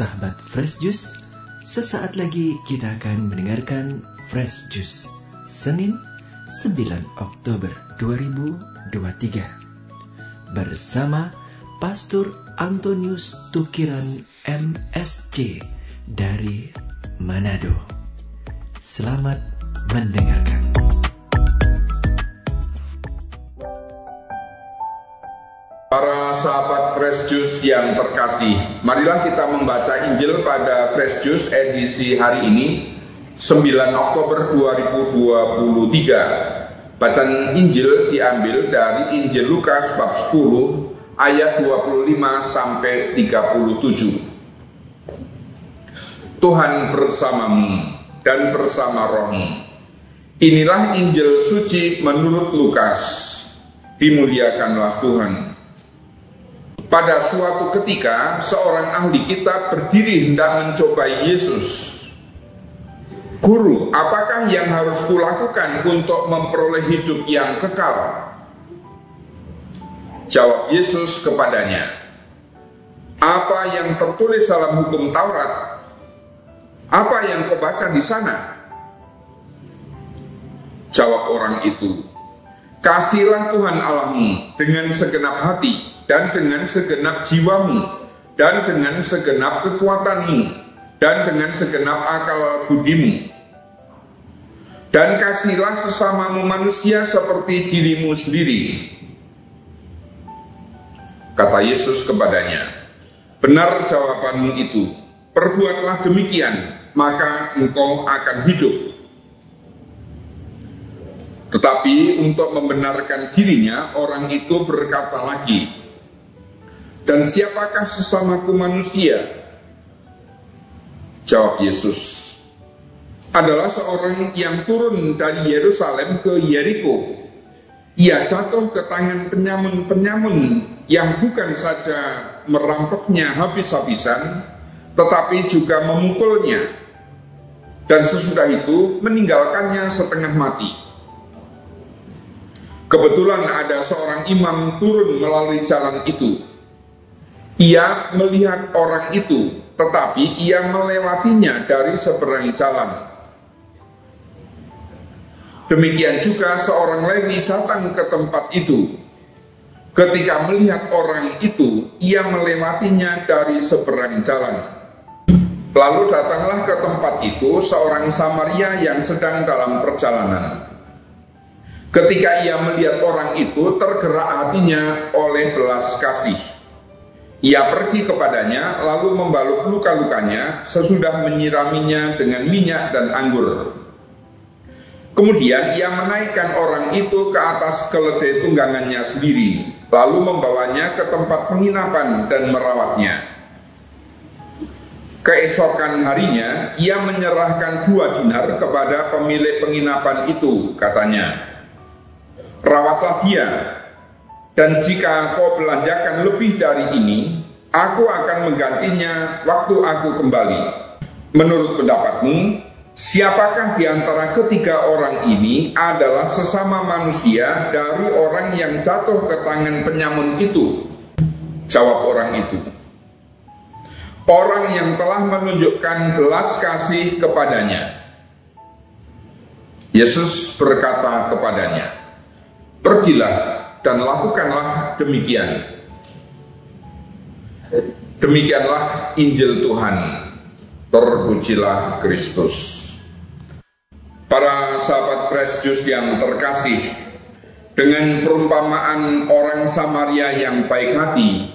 sahabat Fresh Juice, sesaat lagi kita akan mendengarkan Fresh Juice Senin 9 Oktober 2023 bersama Pastor Antonius Tukiran MSC dari Manado. Selamat mendengarkan. Fresh Juice yang terkasih, marilah kita membaca Injil pada Fresh Juice edisi hari ini, 9 Oktober 2023. Bacaan Injil diambil dari Injil Lukas bab 10 ayat 25 sampai 37. Tuhan bersamamu dan bersama rohmu. Inilah Injil suci menurut Lukas. Dimuliakanlah Tuhan. Pada suatu ketika, seorang ahli kitab berdiri hendak mencobai Yesus. Guru, apakah yang harus kulakukan untuk memperoleh hidup yang kekal? Jawab Yesus kepadanya, "Apa yang tertulis dalam hukum Taurat? Apa yang kau baca di sana?" Jawab orang itu, "Kasihlah Tuhan Allahmu dengan segenap hati, dan dengan segenap jiwamu, dan dengan segenap kekuatanmu, dan dengan segenap akal budimu. Dan kasihlah sesamamu manusia seperti dirimu sendiri. Kata Yesus kepadanya, Benar jawabanmu itu, perbuatlah demikian, maka engkau akan hidup. Tetapi untuk membenarkan dirinya, orang itu berkata lagi, dan siapakah sesamaku manusia? Jawab Yesus, adalah seorang yang turun dari Yerusalem ke Yeriko. Ia jatuh ke tangan penyamun-penyamun yang bukan saja merampoknya habis-habisan, tetapi juga memukulnya. Dan sesudah itu meninggalkannya setengah mati. Kebetulan ada seorang imam turun melalui jalan itu ia melihat orang itu, tetapi ia melewatinya dari seberang jalan. Demikian juga seorang Lewi datang ke tempat itu. Ketika melihat orang itu, ia melewatinya dari seberang jalan. Lalu datanglah ke tempat itu seorang Samaria yang sedang dalam perjalanan. Ketika ia melihat orang itu, tergerak hatinya oleh belas kasih. Ia pergi kepadanya lalu membalut luka-lukanya sesudah menyiraminya dengan minyak dan anggur. Kemudian ia menaikkan orang itu ke atas keledai tunggangannya sendiri, lalu membawanya ke tempat penginapan dan merawatnya. Keesokan harinya, ia menyerahkan dua dinar kepada pemilik penginapan itu, katanya. Rawatlah dia, dan jika kau belanjakan lebih dari ini, aku akan menggantinya waktu aku kembali. Menurut pendapatmu, siapakah di antara ketiga orang ini adalah sesama manusia dari orang yang jatuh ke tangan penyamun itu? Jawab orang itu. Orang yang telah menunjukkan belas kasih kepadanya. Yesus berkata kepadanya, Pergilah dan lakukanlah demikian. Demikianlah Injil Tuhan. Terpujilah Kristus. Para sahabat Juice yang terkasih, dengan perumpamaan orang Samaria yang baik hati,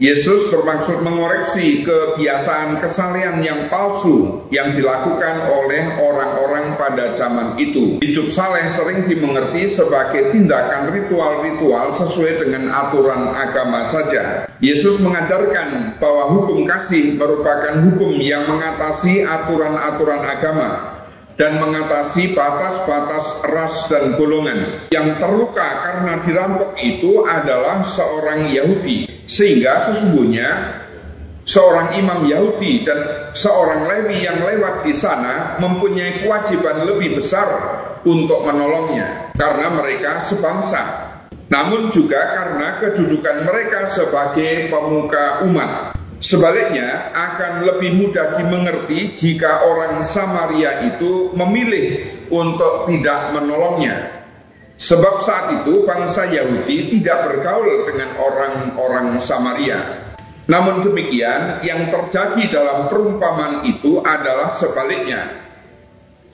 Yesus bermaksud mengoreksi kebiasaan kesalehan yang palsu yang dilakukan oleh orang-orang pada zaman itu. Hidup saleh sering dimengerti sebagai tindakan ritual-ritual sesuai dengan aturan agama saja. Yesus mengajarkan bahwa hukum kasih merupakan hukum yang mengatasi aturan-aturan agama dan mengatasi batas-batas ras dan golongan. Yang terluka karena dirampok itu adalah seorang Yahudi. Sehingga sesungguhnya seorang imam Yahudi dan seorang Lewi yang lewat di sana mempunyai kewajiban lebih besar untuk menolongnya karena mereka sebangsa. Namun juga karena kedudukan mereka sebagai pemuka umat. Sebaliknya, akan lebih mudah dimengerti jika orang Samaria itu memilih untuk tidak menolongnya. Sebab saat itu bangsa Yahudi tidak bergaul dengan orang-orang Samaria. Namun demikian, yang terjadi dalam perumpamaan itu adalah sebaliknya.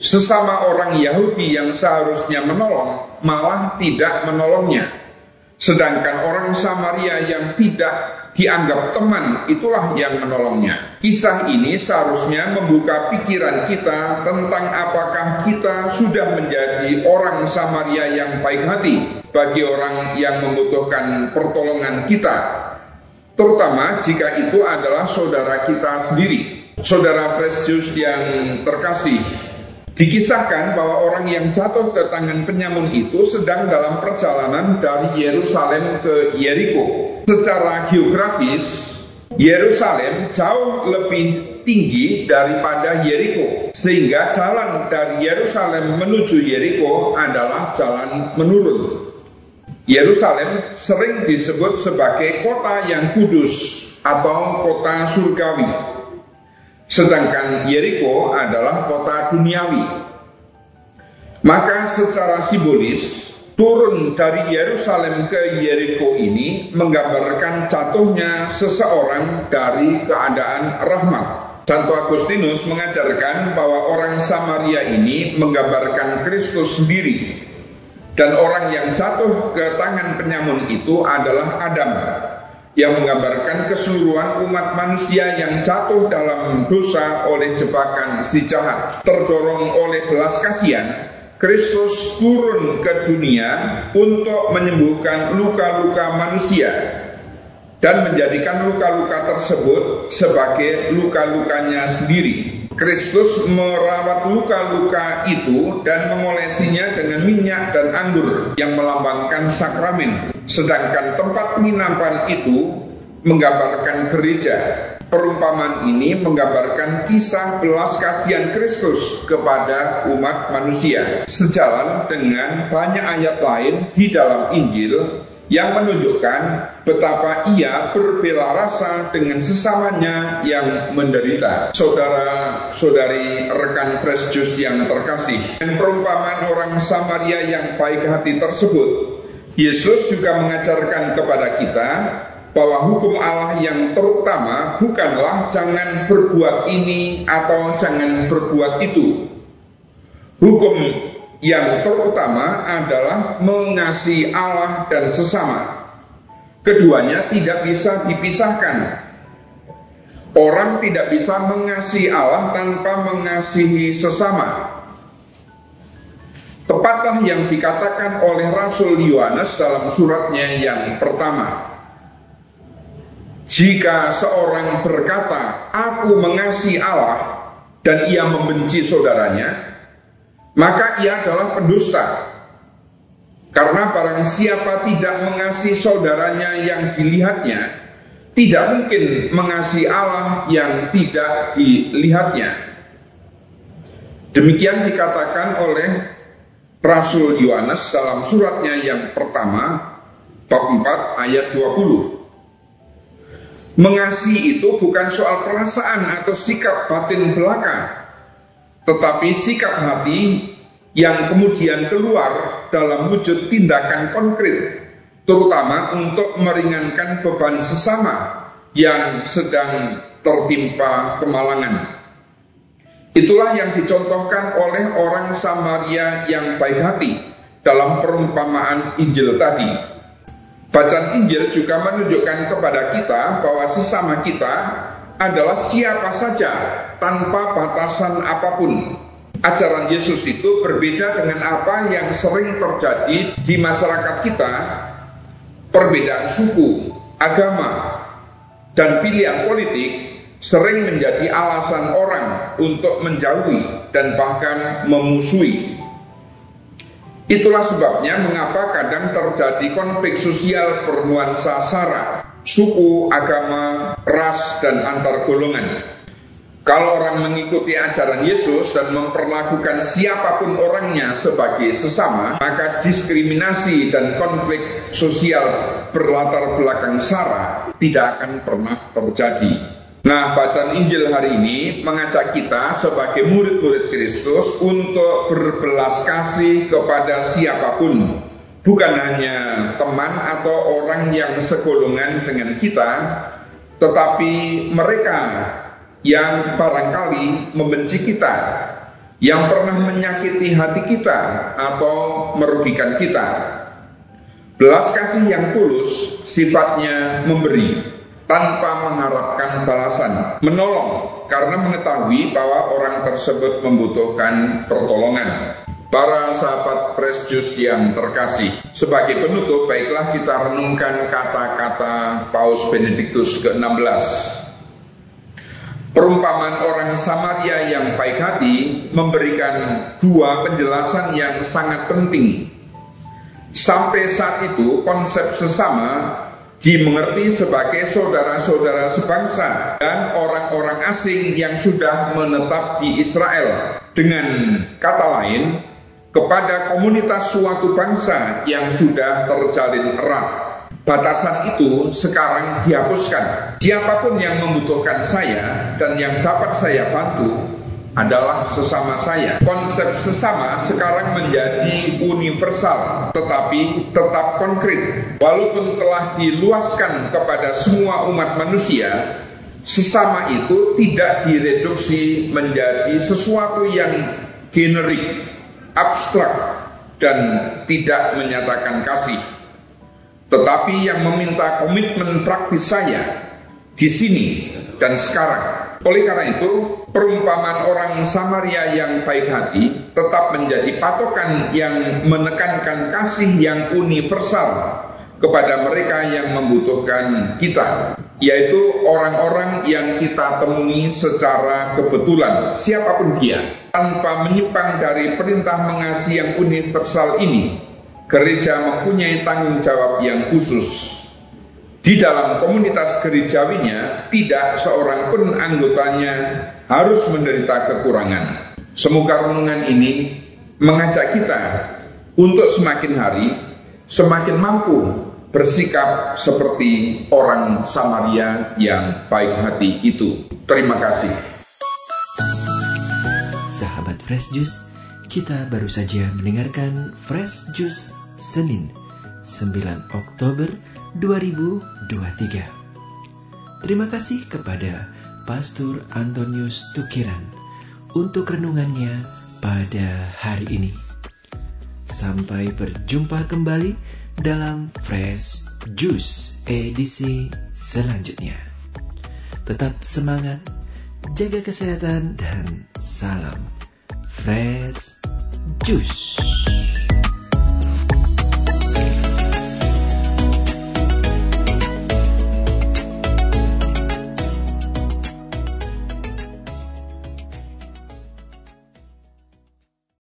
Sesama orang Yahudi yang seharusnya menolong malah tidak menolongnya. Sedangkan orang Samaria yang tidak dianggap teman, itulah yang menolongnya. Kisah ini seharusnya membuka pikiran kita tentang apakah kita sudah menjadi orang Samaria yang baik hati bagi orang yang membutuhkan pertolongan kita. Terutama jika itu adalah saudara kita sendiri. Saudara Precious yang terkasih, Dikisahkan bahwa orang yang jatuh ke tangan penyamun itu sedang dalam perjalanan dari Yerusalem ke Yeriko. Secara geografis, Yerusalem jauh lebih tinggi daripada Yeriko, sehingga jalan dari Yerusalem menuju Yeriko adalah jalan menurun. Yerusalem sering disebut sebagai kota yang kudus atau kota surgawi. Sedangkan Yeriko adalah kota duniawi. Maka secara simbolis turun dari Yerusalem ke Yeriko ini menggambarkan jatuhnya seseorang dari keadaan rahmat. Santo Agustinus mengajarkan bahwa orang Samaria ini menggambarkan Kristus sendiri dan orang yang jatuh ke tangan penyamun itu adalah Adam yang menggambarkan keseluruhan umat manusia yang jatuh dalam dosa oleh jebakan si jahat. Terdorong oleh belas kasihan, Kristus turun ke dunia untuk menyembuhkan luka-luka manusia dan menjadikan luka-luka tersebut sebagai luka-lukanya sendiri. Kristus merawat luka-luka itu dan mengolesinya dengan minyak dan anggur yang melambangkan sakramen. Sedangkan tempat penginapan itu menggambarkan gereja. Perumpamaan ini menggambarkan kisah belas kasihan Kristus kepada umat manusia. Sejalan dengan banyak ayat lain di dalam Injil yang menunjukkan betapa ia berbela rasa dengan sesamanya yang menderita. Saudara-saudari rekan Fresh Juice yang terkasih, dan perumpamaan orang Samaria yang baik hati tersebut, Yesus juga mengajarkan kepada kita bahwa hukum Allah yang terutama bukanlah jangan berbuat ini atau jangan berbuat itu. Hukum yang terutama adalah mengasihi Allah dan sesama. Keduanya tidak bisa dipisahkan. Orang tidak bisa mengasihi Allah tanpa mengasihi sesama. Tepatlah yang dikatakan oleh Rasul Yohanes dalam suratnya yang pertama. Jika seorang berkata, "Aku mengasihi Allah," dan ia membenci saudaranya, maka ia adalah pendusta. Karena barang siapa tidak mengasihi saudaranya yang dilihatnya, tidak mungkin mengasihi Allah yang tidak dilihatnya. Demikian dikatakan oleh Rasul Yohanes dalam suratnya yang pertama, bab 4 ayat 20. Mengasihi itu bukan soal perasaan atau sikap batin belaka, tetapi sikap hati yang kemudian keluar dalam wujud tindakan konkret, terutama untuk meringankan beban sesama yang sedang tertimpa kemalangan. Itulah yang dicontohkan oleh orang Samaria yang baik hati dalam perumpamaan Injil tadi. Bacaan Injil juga menunjukkan kepada kita bahwa sesama kita adalah siapa saja tanpa batasan apa pun. Ajaran Yesus itu berbeda dengan apa yang sering terjadi di masyarakat kita, perbedaan suku, agama, dan pilihan politik sering menjadi alasan orang untuk menjauhi dan bahkan memusuhi. Itulah sebabnya mengapa kadang terjadi konflik sosial bernuansa sara suku, agama, ras, dan antar golongan. Kalau orang mengikuti ajaran Yesus dan memperlakukan siapa pun orangnya sebagai sesama, maka diskriminasi dan konflik sosial berlatar belakang sara tidak akan pernah terjadi. Nah, bacaan Injil hari ini mengajak kita sebagai murid-murid Kristus untuk berbelas kasih kepada siapa pun, bukan hanya teman atau orang yang segolongan dengan kita, tetapi mereka yang barangkali membenci kita, yang pernah menyakiti hati kita atau merugikan kita. Belas kasih yang tulus sifatnya memberi, tanpa mengharapkan balasan, menolong karena mengetahui bahwa orang tersebut membutuhkan pertolongan. Para sahabat Fresh Juice yang terkasih, sebagai penutup baiklah kita renungkan kata-kata Paus Benediktus ke-16. Perumpamaan orang Samaria yang baik hati memberikan dua penjelasan yang sangat penting. Sampai saat itu konsep sesama dimengerti sebagai saudara-saudara sebangsa dan orang-orang asing yang sudah menetap di Israel. Dengan kata lain, kepada komunitas suatu bangsa yang sudah terjalin erat. Batasan itu sekarang dihapuskan. Siapa pun yang membutuhkan saya dan yang dapat saya bantu, adalah sesama saya. Konsep sesama sekarang menjadi universal, tetapi tetap konkret. Walaupun telah diluaskan kepada semua umat manusia, sesama itu tidak direduksi menjadi sesuatu yang generik, abstrak, dan tidak menyatakan kasih. Tetapi yang meminta komitmen praktis saya di sini dan sekarang oleh karena itu, perumpamaan orang Samaria yang baik hati tetap menjadi patokan yang menekankan kasih yang universal kepada mereka yang membutuhkan kita, yaitu orang-orang yang kita temui secara kebetulan, siapa pun dia, tanpa menyimpang dari perintah mengasihi yang universal ini. Gereja mempunyai tanggung jawab yang khusus di dalam komunitas gerejawinya, tidak seorang pun anggotanya harus menderita kekurangan. Semoga renungan ini mengajak kita untuk semakin hari semakin mampu bersikap seperti orang Samaria yang baik hati itu. Terima kasih. Sahabat Fresh Juice, kita baru saja mendengarkan Fresh Juice Senin 9 Oktober 2023. Terima kasih kepada Pastor Antonius Tukiran untuk renungannya pada hari ini. Sampai berjumpa kembali dalam Fresh Juice edisi selanjutnya. Tetap semangat, jaga kesehatan, dan salam Fresh Juice.